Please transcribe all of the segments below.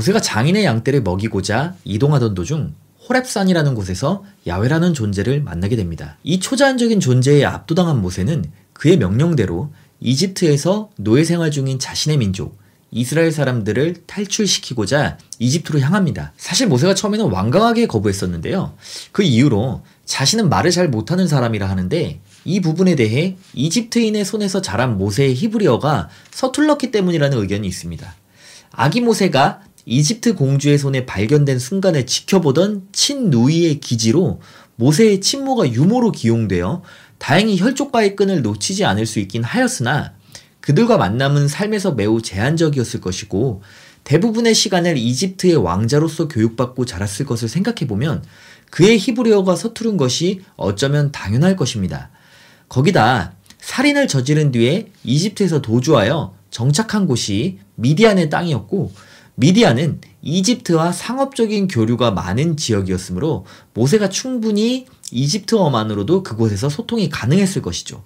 모세가 장인의 양떼를 먹이고자 이동하던 도중 호랩산이라는 곳에서 야훼라는 존재를 만나게 됩니다. 이 초자연적인 존재에 압도당한 모세는 그의 명령대로 이집트에서 노예 생활 중인 자신의 민족 이스라엘 사람들을 탈출시키고자 이집트로 향합니다. 사실 모세가 처음에는 완강하게 거부했었는데요. 그 이후로 자신은 말을 잘 못하는 사람이라 하는데 이 부분에 대해 이집트인의 손에서 자란 모세의 히브리어가 서툴렀기 때문이라는 의견이 있습니다. 아기 모세가 이집트 공주의 손에 발견된 순간을 지켜보던 친누이의 기지로 모세의 친모가 유모로 기용되어 다행히 혈족과의 끈을 놓치지 않을 수 있긴 하였으나 그들과 만남은 삶에서 매우 제한적이었을 것이고 대부분의 시간을 이집트의 왕자로서 교육받고 자랐을 것을 생각해보면 그의 히브리어가 서투른 것이 어쩌면 당연할 것입니다. 거기다 살인을 저지른 뒤에 이집트에서 도주하여 정착한 곳이 미디안의 땅이었고 미디안은 이집트와 상업적인 교류가 많은 지역이었으므로 모세가 충분히 이집트어만으로도 그곳에서 소통이 가능했을 것이죠.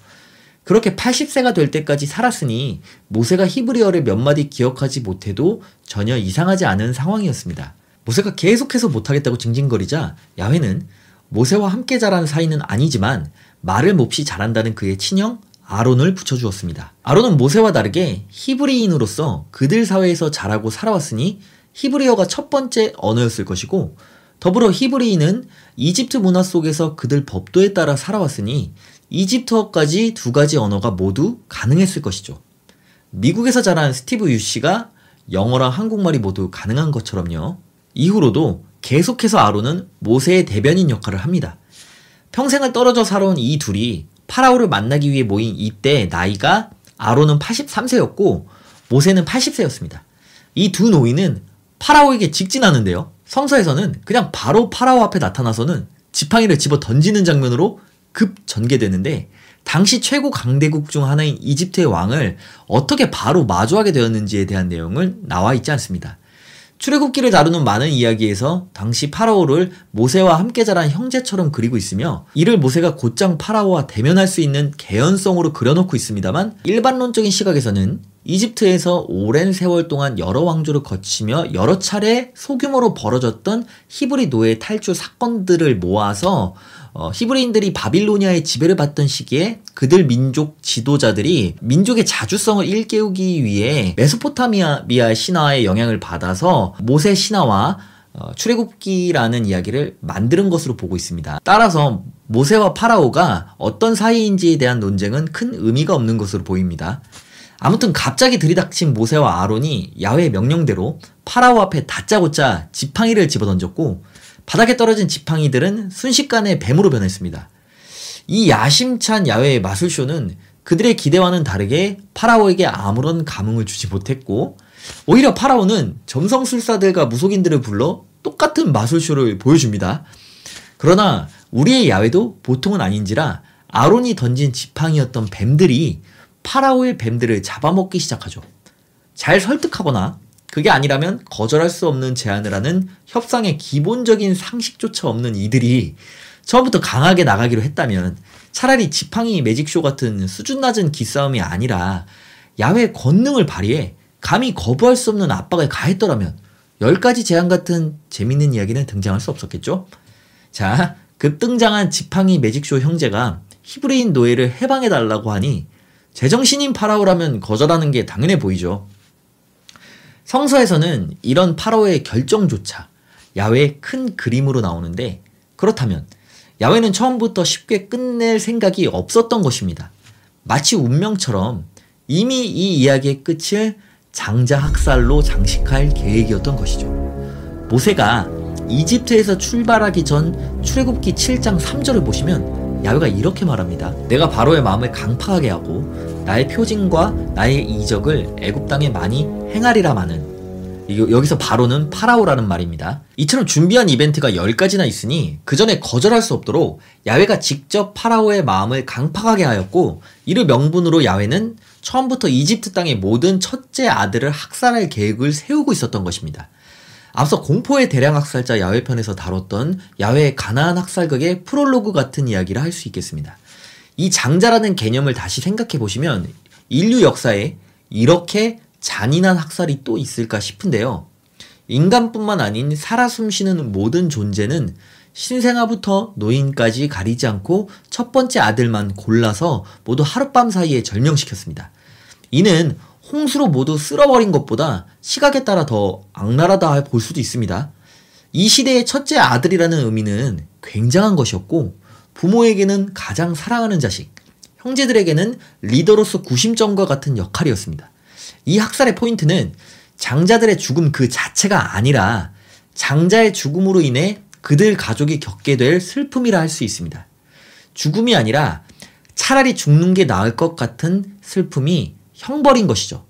그렇게 80세가 될 때까지 살았으니 모세가 히브리어를 몇 마디 기억하지 못해도 전혀 이상하지 않은 상황이었습니다. 모세가 계속해서 못하겠다고 징징거리자 야훼는 모세와 함께 자란 사이는 아니지만 말을 몹시 잘한다는 그의 친형 아론을 붙여주었습니다. 아론은 모세와 다르게 히브리인으로서 그들 사회에서 자라고 살아왔으니 히브리어가 첫 번째 언어였을 것이고 더불어 히브리인은 이집트 문화 속에서 그들 법도에 따라 살아왔으니 이집트어까지 두 가지 언어가 모두 가능했을 것이죠. 미국에서 자란 스티브 유 씨가 영어랑 한국말이 모두 가능한 것처럼요. 이후로도 계속해서 아론은 모세의 대변인 역할을 합니다. 평생을 떨어져 살아온 이 둘이 파라오를 만나기 위해 모인 이때 나이가 아론은 83세였고 모세는 80세였습니다. 이 두 노인은 파라오에게 직진하는데요. 성서에서는 그냥 바로 파라오 앞에 나타나서는 지팡이를 집어 던지는 장면으로 급 전개되는데 당시 최고 강대국 중 하나인 이집트의 왕을 어떻게 바로 마주하게 되었는지에 대한 내용은 나와 있지 않습니다. 출애굽기를 다루는 많은 이야기에서 당시 파라오를 모세와 함께 자란 형제처럼 그리고 있으며 이를 모세가 곧장 파라오와 대면할 수 있는 개연성으로 그려놓고 있습니다만 일반론적인 시각에서는 이집트에서 오랜 세월 동안 여러 왕조를 거치며 여러 차례 소규모로 벌어졌던 히브리 노예 탈출 사건들을 모아서 어, 히브리인들이 바빌로니아의 지배를 받던 시기에 그들 민족 지도자들이 민족의 자주성을 일깨우기 위해 메소포타미아 신화의 영향을 받아서 모세 신화와 어, 출애굽기라는 이야기를 만드는 것으로 보고 있습니다. 따라서 모세와 파라오가 어떤 사이인지에 대한 논쟁은 큰 의미가 없는 것으로 보입니다. 아무튼 갑자기 들이닥친 모세와 아론이 야훼의 명령대로 파라오 앞에 다짜고짜 지팡이를 집어던졌고 바닥에 떨어진 지팡이들은 순식간에 뱀으로 변했습니다. 이 야심찬 야외의 마술쇼는 그들의 기대와는 다르게 파라오에게 아무런 감흥을 주지 못했고 오히려 파라오는 점성술사들과 무속인들을 불러 똑같은 마술쇼를 보여줍니다. 그러나 우리의 야외도 보통은 아닌지라 아론이 던진 지팡이였던 뱀들이 파라오의 뱀들을 잡아먹기 시작하죠. 잘 설득하거나 그게 아니라면 거절할 수 없는 제안을 하는 협상의 기본적인 상식조차 없는 이들이 처음부터 강하게 나가기로 했다면 차라리 지팡이 매직쇼 같은 수준 낮은 기싸움이 아니라 야외 권능을 발휘해 감히 거부할 수 없는 압박을 가했더라면 10가지 제안 같은 재밌는 이야기는 등장할 수 없었겠죠? 자, 급등장한 지팡이 매직쇼 형제가 히브리인 노예를 해방해달라고 하니 제정신인 파라오라면 거절하는 게 당연해 보이죠. 성서에서는 이런 파라오의 결정조차 야외의 큰 그림으로 나오는데 그렇다면 야외는 처음부터 쉽게 끝낼 생각이 없었던 것입니다. 마치 운명처럼 이미 이 이야기의 끝을 장자 학살로 장식할 계획이었던 것이죠. 모세가 이집트에서 출발하기 전 출애굽기 7장 3절을 보시면 야외가 이렇게 말합니다. 내가 바로의 마음을 강팍하게 하고 나의 표징과 나의 이적을 애굽 땅에 많이 행하리라 마는 여기서 바로는 파라오라는 말입니다. 이처럼 준비한 이벤트가 10가지나 있으니 그 전에 거절할 수 없도록 야훼가 직접 파라오의 마음을 강팍하게 하였고 이를 명분으로 야훼는 처음부터 이집트 땅의 모든 첫째 아들을 학살할 계획을 세우고 있었던 것입니다. 앞서 공포의 대량 학살자 야훼 편에서 다뤘던 야훼의 가나안 학살극의 프롤로그 같은 이야기를 할수 있겠습니다. 이 장자라는 개념을 다시 생각해 보시면 인류 역사에 이렇게 잔인한 학살이 또 있을까 싶은데요. 인간뿐만 아닌 살아 숨쉬는 모든 존재는 신생아부터 노인까지 가리지 않고 첫 번째 아들만 골라서 모두 하룻밤 사이에 절명시켰습니다. 이는 홍수로 모두 쓸어버린 것보다 시각에 따라 더 악랄하다 볼 수도 있습니다. 이 시대의 첫째 아들이라는 의미는 굉장한 것이었고 부모에게는 가장 사랑하는 자식, 형제들에게는 리더로서 구심점과 같은 역할이었습니다. 이 학살의 포인트는 장자들의 죽음 그 자체가 아니라 장자의 죽음으로 인해 그들 가족이 겪게 될 슬픔이라 할 수 있습니다. 죽음이 아니라 차라리 죽는 게 나을 것 같은 슬픔이 형벌인 것이죠.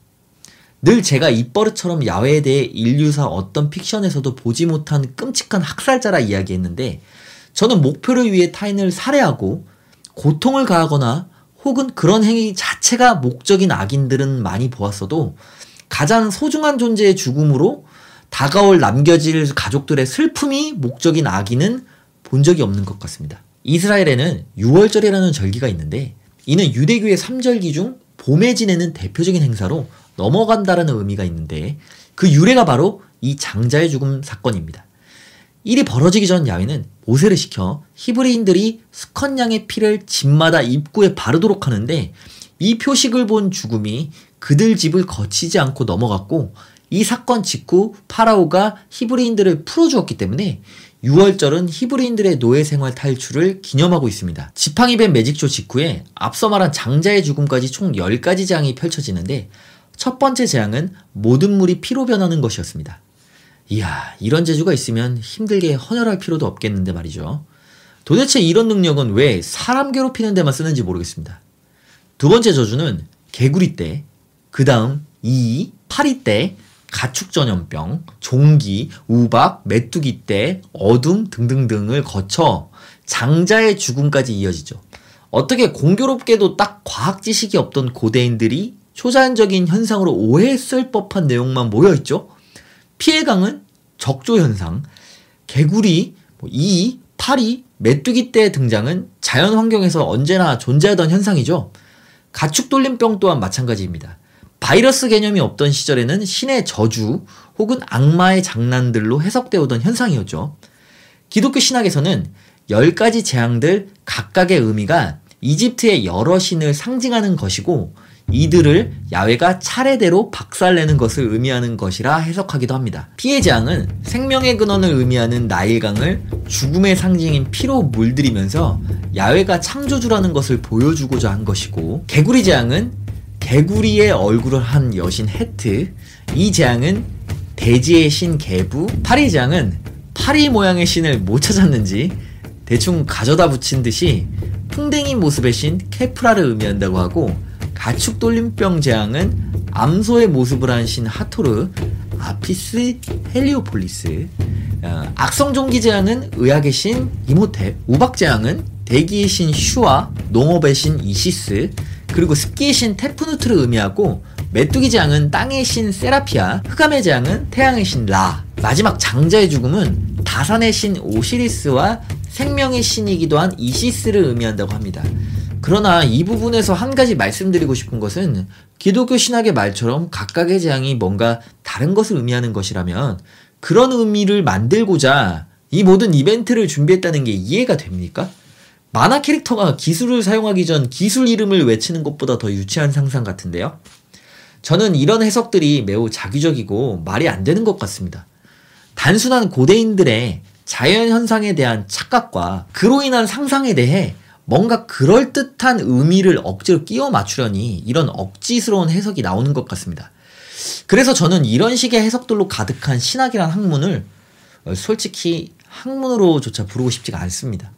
늘 제가 입버릇처럼 야외에 대해 인류사 어떤 픽션에서도 보지 못한 끔찍한 학살자라 이야기했는데 저는 목표를 위해 타인을 살해하고 고통을 가하거나 혹은 그런 행위 자체가 목적인 악인들은 많이 보았어도 가장 소중한 존재의 죽음으로 다가올 남겨질 가족들의 슬픔이 목적인 악인은 본 적이 없는 것 같습니다. 이스라엘에는 6월절이라는 절기가 있는데 이는 유대교의 3절기 중 봄에 지내는 대표적인 행사로 넘어간다라는 의미가 있는데 그 유래가 바로 이 장자의 죽음 사건입니다. 일이 벌어지기 전 야훼는 모세를 시켜 히브리인들이 수컷 양의 피를 집마다 입구에 바르도록 하는데 이 표식을 본 죽음이 그들 집을 거치지 않고 넘어갔고 이 사건 직후 파라오가 히브리인들을 풀어주었기 때문에 6월절은 히브리인들의 노예 생활 탈출을 기념하고 있습니다. 지팡이 뱀 매직쇼 직후에 앞서 말한 장자의 죽음까지 총 10가지 재앙이 펼쳐지는데 첫 번째 재앙은 모든 물이 피로 변하는 것이었습니다. 이야, 이런 재주가 있으면 힘들게 헌혈할 필요도 없겠는데 말이죠. 도대체 이런 능력은 왜 사람 괴롭히는 데만 쓰는지 모르겠습니다. 두 번째 저주는 개구리 때, 그 다음 이, 파리 때, 가축 전염병, 종기, 우박, 메뚜기 때, 어둠 등등등을 거쳐 장자의 죽음까지 이어지죠. 어떻게 공교롭게도 딱 과학 지식이 없던 고대인들이 초자연적인 현상으로 오해했을 법한 내용만 모여있죠? 피해강은 적조 현상, 개구리, 뭐 이, 파리, 메뚜기 때 등장은 자연 환경에서 언제나 존재하던 현상이죠. 가축 돌림병 또한 마찬가지입니다. 바이러스 개념이 없던 시절에는 신의 저주 혹은 악마의 장난들로 해석되어 오던 현상이었죠. 기독교 신학에서는 10가지 재앙들 각각의 의미가 이집트의 여러 신을 상징하는 것이고 이들을 야외가 차례대로 박살내는 것을 의미하는 것이라 해석하기도 합니다. 피해 재앙은 생명의 근원을 의미하는 나일강을 죽음의 상징인 피로 물들이면서 야외가 창조주라는 것을 보여주고자 한 것이고 개구리 재앙은 개구리의 얼굴을 한 여신 헤트 이 재앙은 대지의 신 개부 파리 재앙은 파리 모양의 신을 못 찾았는지 대충 가져다 붙인 듯이 풍뎅이 모습의 신 케프라를 의미한다고 하고 가축 돌림병 재앙은 암소의 모습을 한 신 하토르, 아피스 헬리오폴리스, 어, 악성 종기 재앙은 의학의 신 이모텝, 우박 재앙은 대기의 신 슈와 농업의 신 이시스, 그리고 습기의 신 테프누트를 의미하고 메뚜기 재앙은 땅의 신 세라피아, 흑암의 재앙은 태양의 신 라, 마지막 장자의 죽음은 다산의 신 오시리스와 생명의 신이기도 한 이시스를 의미한다고 합니다. 그러나 이 부분에서 한 가지 말씀드리고 싶은 것은 기독교 신학의 말처럼 각각의 재앙이 뭔가 다른 것을 의미하는 것이라면 그런 의미를 만들고자 이 모든 이벤트를 준비했다는 게 이해가 됩니까? 만화 캐릭터가 기술을 사용하기 전 기술 이름을 외치는 것보다 더 유치한 상상 같은데요? 저는 이런 해석들이 매우 자기적이고 말이 안 되는 것 같습니다. 단순한 고대인들의 자연 현상에 대한 착각과 그로 인한 상상에 대해 뭔가 그럴듯한 의미를 억지로 끼워 맞추려니 이런 억지스러운 해석이 나오는 것 같습니다. 그래서 저는 이런 식의 해석들로 가득한 신학이란 학문을 솔직히 학문으로조차 부르고 싶지가 않습니다.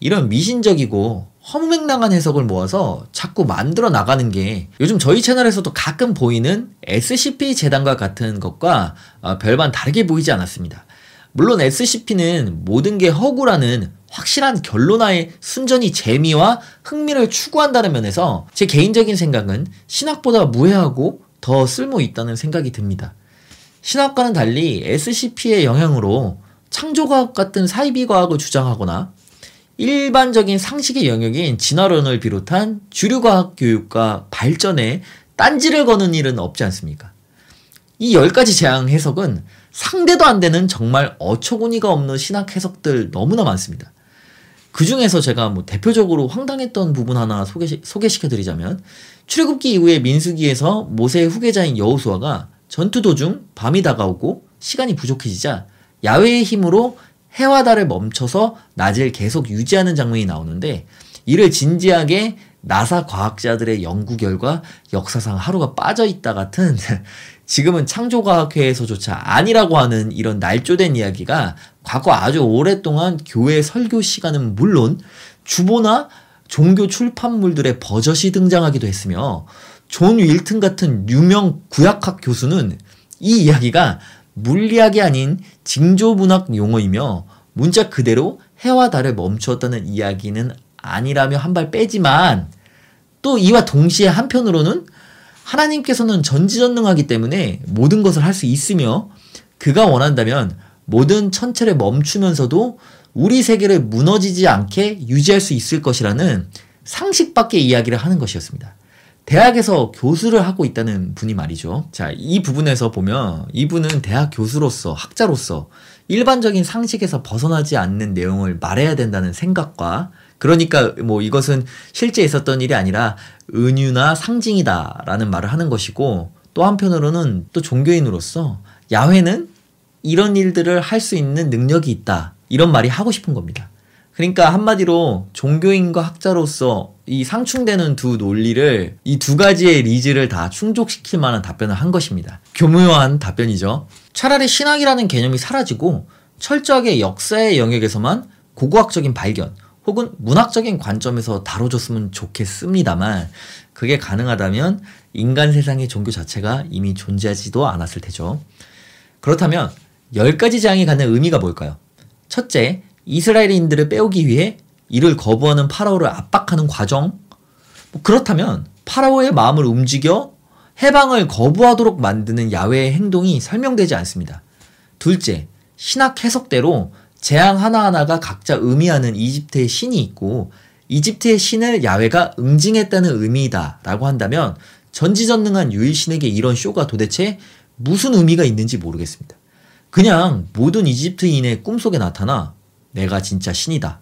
이런 미신적이고 허무맹랑한 해석을 모아서 자꾸 만들어 나가는 게 요즘 저희 채널에서도 가끔 보이는 SCP 재단과 같은 것과 어, 별반 다르게 보이지 않았습니다. 물론 SCP는 모든 게 허구라는 확실한 결론화의 순전히 재미와 흥미를 추구한다는 면에서 제 개인적인 생각은 신학보다 무해하고 더 쓸모 있다는 생각이 듭니다. 신학과는 달리 SCP의 영향으로 창조과학 같은 사이비 과학을 주장하거나 일반적인 상식의 영역인 진화론을 비롯한 주류과학 교육과 발전에 딴지를 거는 일은 없지 않습니까? 이 10가지 재앙 해석은 상대도 안 되는 정말 어처구니가 없는 신학 해석들 너무나 많습니다. 그 중에서 제가 뭐 대표적으로 황당했던 부분 하나 소개, 소개시켜드리자면 출애굽기 이후에 민수기에서 모세의 후계자인 여호수아가 전투 도중 밤이 다가오고 시간이 부족해지자 야외의 힘으로 해와 달을 멈춰서 낮을 계속 유지하는 장면이 나오는데 이를 진지하게 나사 과학자들의 연구 결과 역사상 하루가 빠져 있다 같은 지금은 창조과학회에서조차 아니라고 하는 이런 날조된 이야기가 과거 아주 오랫동안 교회 설교 시간은 물론 주보나 종교 출판물들에 버젓이 등장하기도 했으며 존 월튼 같은 유명 구약학 교수는 이 이야기가 물리학이 아닌 징조문학 용어이며 문자 그대로 해와 달을 멈추었다는 이야기는 아니라며 한 발 빼지만 또 이와 동시에 한편으로는 하나님께서는 전지전능하기 때문에 모든 것을 할 수 있으며 그가 원한다면 모든 천체를 멈추면서도 우리 세계를 무너지지 않게 유지할 수 있을 것이라는 상식 밖의 이야기를 하는 것이었습니다. 대학에서 교수를 하고 있다는 분이 말이죠. 자, 이 부분에서 보면 이분은 대학 교수로서, 학자로서 일반적인 상식에서 벗어나지 않는 내용을 말해야 된다는 생각과 그러니까 뭐 이것은 실제 있었던 일이 아니라 은유나 상징이다라는 말을 하는 것이고 또 한편으로는 또 종교인으로서 야훼는 이런 일들을 할 수 있는 능력이 있다. 이런 말이 하고 싶은 겁니다. 그러니까 한마디로 종교인과 학자로서 이 상충되는 두 논리를 이 두 가지의 리즈를 다 충족시킬 만한 답변을 한 것입니다. 교묘한 답변이죠. 차라리 신학이라는 개념이 사라지고 철저하게 역사의 영역에서만 고고학적인 발견 혹은 문학적인 관점에서 다뤄줬으면 좋겠습니다만 그게 가능하다면 인간 세상의 종교 자체가 이미 존재하지도 않았을 테죠. 그렇다면 열 가지 재앙이 갖는 의미가 뭘까요? 첫째, 이스라엘인들을 빼오기 위해 이를 거부하는 파라오를 압박하는 과정. 뭐 그렇다면 파라오의 마음을 움직여 해방을 거부하도록 만드는 야외의 행동이 설명되지 않습니다. 둘째, 신학 해석대로 재앙 하나하나가 각자 의미하는 이집트의 신이 있고 이집트의 신을 야외가 응징했다는 의미다라고 한다면 전지전능한 유일신에게 이런 쇼가 도대체 무슨 의미가 있는지 모르겠습니다. 그냥 모든 이집트인의 꿈속에 나타나 내가 진짜 신이다.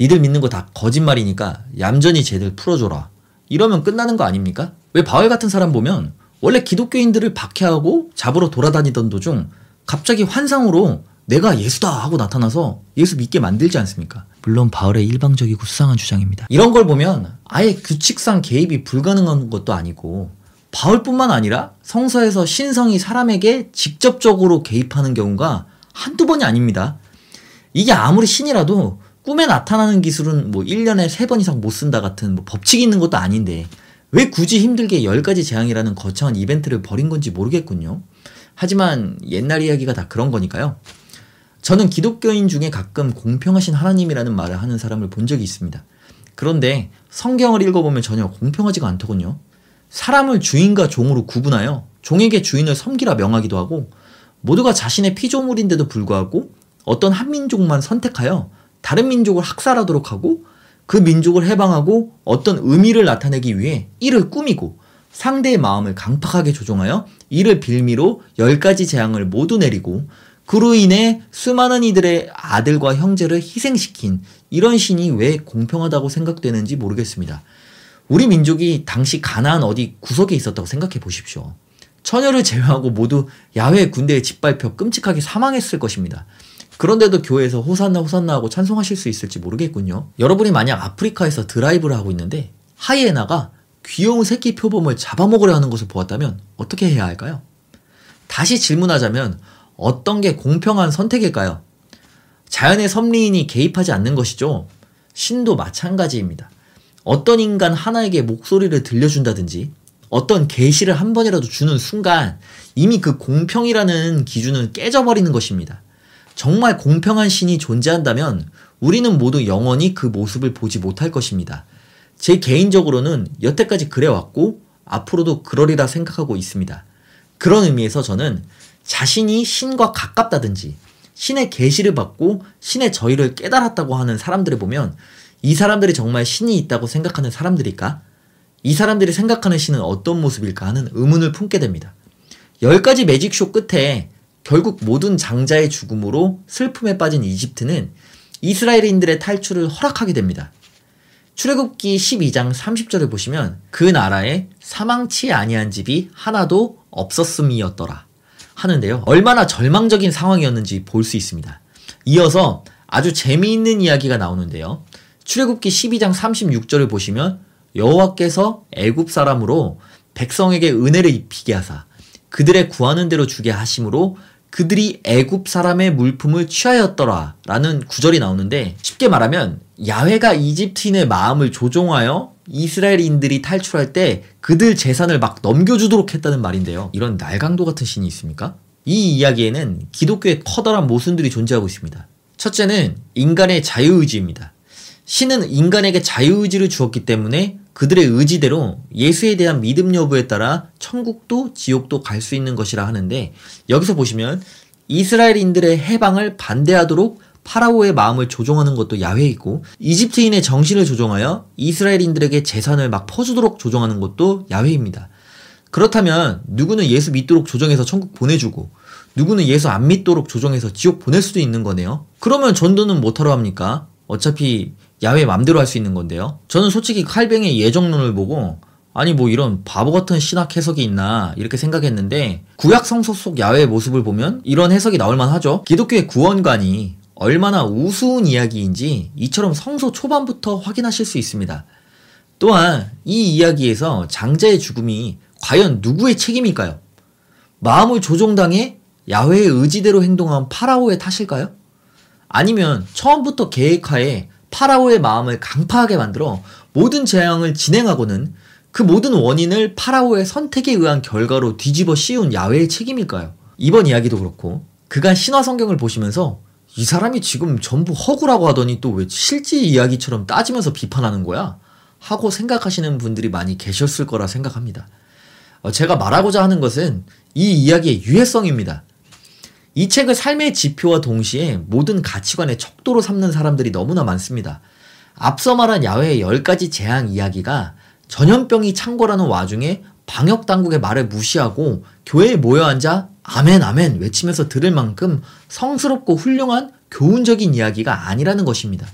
니들 믿는 거 다 거짓말이니까 얌전히 쟤들 풀어줘라. 이러면 끝나는 거 아닙니까? 왜 바울 같은 사람 보면 원래 기독교인들을 박해하고 잡으러 돌아다니던 도중 갑자기 환상으로 내가 예수다 하고 나타나서 예수 믿게 만들지 않습니까? 물론 바울의 일방적이고 수상한 주장입니다. 이런 걸 보면 아예 규칙상 개입이 불가능한 것도 아니고 바울뿐만 아니라 성서에서 신성이 사람에게 직접적으로 개입하는 경우가 한두 번이 아닙니다. 이게 아무리 신이라도 꿈에 나타나는 기술은 뭐 1년에 3번 이상 못 쓴다 같은 뭐 법칙이 있는 것도 아닌데 왜 굳이 힘들게 10가지 재앙이라는 거창한 이벤트를 벌인 건지 모르겠군요. 하지만 옛날 이야기가 다 그런 거니까요. 저는 기독교인 중에 가끔 공평하신 하나님이라는 말을 하는 사람을 본 적이 있습니다. 그런데 성경을 읽어보면 전혀 공평하지가 않더군요. 사람을 주인과 종으로 구분하여 종에게 주인을 섬기라 명하기도 하고 모두가 자신의 피조물인데도 불구하고 어떤 한 민족만 선택하여 다른 민족을 학살하도록 하고 그 민족을 해방하고 어떤 의미를 나타내기 위해 이를 꾸미고 상대의 마음을 강팍하게 조종하여 이를 빌미로 열 가지 재앙을 모두 내리고 그로 인해 수많은 이들의 아들과 형제를 희생시킨 이런 신이 왜 공평하다고 생각되는지 모르겠습니다. 우리 민족이 당시 가나안 어디 구석에 있었다고 생각해 보십시오. 처녀를 제외하고 모두 야외 군대에 짓밟혀 끔찍하게 사망했을 것입니다. 그런데도 교회에서 호산나 호산나 하고 찬송하실 수 있을지 모르겠군요. 여러분이 만약 아프리카에서 드라이브를 하고 있는데 하이에나가 귀여운 새끼 표범을 잡아먹으려 하는 것을 보았다면 어떻게 해야 할까요? 다시 질문하자면 어떤 게 공평한 선택일까요? 자연의 섭리인이 개입하지 않는 것이죠. 신도 마찬가지입니다. 어떤 인간 하나에게 목소리를 들려준다든지 어떤 계시를 한 번이라도 주는 순간 이미 그 공평이라는 기준은 깨져버리는 것입니다. 정말 공평한 신이 존재한다면 우리는 모두 영원히 그 모습을 보지 못할 것입니다. 제 개인적으로는 여태까지 그래왔고 앞으로도 그러리라 생각하고 있습니다. 그런 의미에서 저는 자신이 신과 가깝다든지 신의 계시를 받고 신의 저희를 깨달았다고 하는 사람들을 보면 이 사람들이 정말 신이 있다고 생각하는 사람들일까? 이 사람들이 생각하는 신은 어떤 모습일까 하는 의문을 품게 됩니다. 열 가지 매직쇼 끝에 결국 모든 장자의 죽음으로 슬픔에 빠진 이집트는 이스라엘인들의 탈출을 허락하게 됩니다. 출애굽기 12장 30절을 보시면 그 나라에 사망치 아니한 집이 하나도 없었음이었더라 하는데요. 얼마나 절망적인 상황이었는지 볼 수 있습니다. 이어서 아주 재미있는 이야기가 나오는데요. 출애굽기 12장 36절을 보시면 여호와께서 애굽 사람으로 백성에게 은혜를 입히게 하사 그들의 구하는 대로 주게 하심으로 그들이 애굽 사람의 물품을 취하였더라라는 구절이 나오는데 쉽게 말하면 야훼가 이집트인의 마음을 조종하여 이스라엘인들이 탈출할 때 그들 재산을 막 넘겨주도록 했다는 말인데요. 이런 날강도 같은 신이 있습니까? 이 이야기에는 기독교의 커다란 모순들이 존재하고 있습니다. 첫째는 인간의 자유의지입니다. 신은 인간에게 자유의지를 주었기 때문에 그들의 의지대로 예수에 대한 믿음 여부에 따라 천국도 지옥도 갈 수 있는 것이라 하는데 여기서 보시면 이스라엘인들의 해방을 반대하도록 파라오의 마음을 조종하는 것도 야훼이고 이집트인의 정신을 조종하여 이스라엘인들에게 재산을 막 퍼주도록 조종하는 것도 야훼입니다. 그렇다면 누구는 예수 믿도록 조정해서 천국 보내주고 누구는 예수 안 믿도록 조정해서 지옥 보낼 수도 있는 거네요. 그러면 전도는 못하러 합니까? 어차피 야외 맘대로 할 수 있는 건데요. 저는 솔직히 칼뱅의 예정론을 보고 아니 뭐 이런 바보 같은 신학 해석이 있나 이렇게 생각했는데 구약 성서 속 야외의 모습을 보면 이런 해석이 나올 만하죠. 기독교의 구원관이 얼마나 우스운 이야기인지 이처럼 성서 초반부터 확인하실 수 있습니다. 또한 이 이야기에서 장자의 죽음이 과연 누구의 책임일까요? 마음을 조종당해 야훼의 의지대로 행동한 파라오의 탓일까요? 아니면 처음부터 계획하에 파라오의 마음을 강파하게 만들어 모든 재앙을 진행하고는 그 모든 원인을 파라오의 선택에 의한 결과로 뒤집어 씌운 야훼의 책임일까요? 이번 이야기도 그렇고 그간 신화 성경을 보시면서 이 사람이 지금 전부 허구라고 하더니 또 왜 실제 이야기처럼 따지면서 비판하는 거야? 하고 생각하시는 분들이 많이 계셨을 거라 생각합니다. 어, 제가 말하고자 하는 것은 이 이야기의 유해성입니다. 이 책을 삶의 지표와 동시에 모든 가치관의 척도로 삼는 사람들이 너무나 많습니다. 앞서 말한 야외의 10가지 재앙 이야기가 전염병이 창궐하는 와중에 방역 당국의 말을 무시하고 교회에 모여 앉아 아멘 아멘 외치면서 들을 만큼 성스럽고 훌륭한 교훈적인 이야기가 아니라는 것입니다.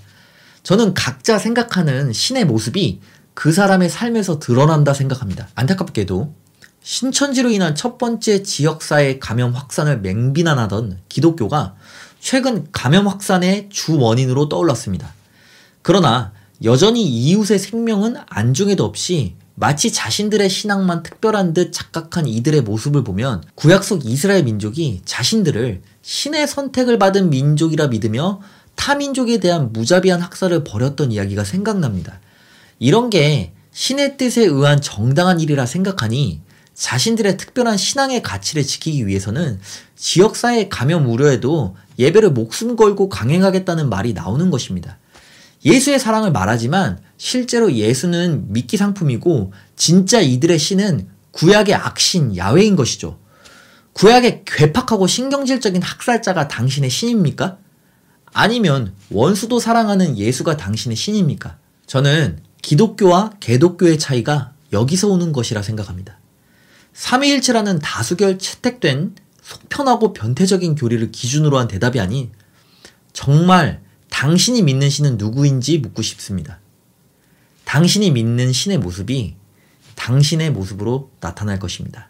저는 각자 생각하는 신의 모습이 그 사람의 삶에서 드러난다 생각합니다. 안타깝게도 신천지로 인한 첫 번째 지역사회 감염 확산을 맹비난하던 기독교가 최근 감염 확산의 주 원인으로 떠올랐습니다. 그러나 여전히 이웃의 생명은 안중에도 없이 마치 자신들의 신앙만 특별한 듯 착각한 이들의 모습을 보면 구약 속 이스라엘 민족이 자신들을 신의 선택을 받은 민족이라 믿으며 타민족에 대한 무자비한 학살을 벌였던 이야기가 생각납니다. 이런 게 신의 뜻에 의한 정당한 일이라 생각하니 자신들의 특별한 신앙의 가치를 지키기 위해서는 지역사회 감염 우려에도 예배를 목숨 걸고 강행하겠다는 말이 나오는 것입니다. 예수의 사랑을 말하지만 실제로 예수는 미끼 상품이고 진짜 이들의 신은 구약의 악신 야외인 것이죠. 구약의 괴팍하고 신경질적인 학살자가 당신의 신입니까? 아니면 원수도 사랑하는 예수가 당신의 신입니까? 저는 기독교와 개독교의 차이가 여기서 오는 것이라 생각합니다. 삼위일체라는 다수결 채택된 속편하고 변태적인 교리를 기준으로 한 대답이 아닌 정말 당신이 믿는 신은 누구인지 묻고 싶습니다. 당신이 믿는 신의 모습이 당신의 모습으로 나타날 것입니다.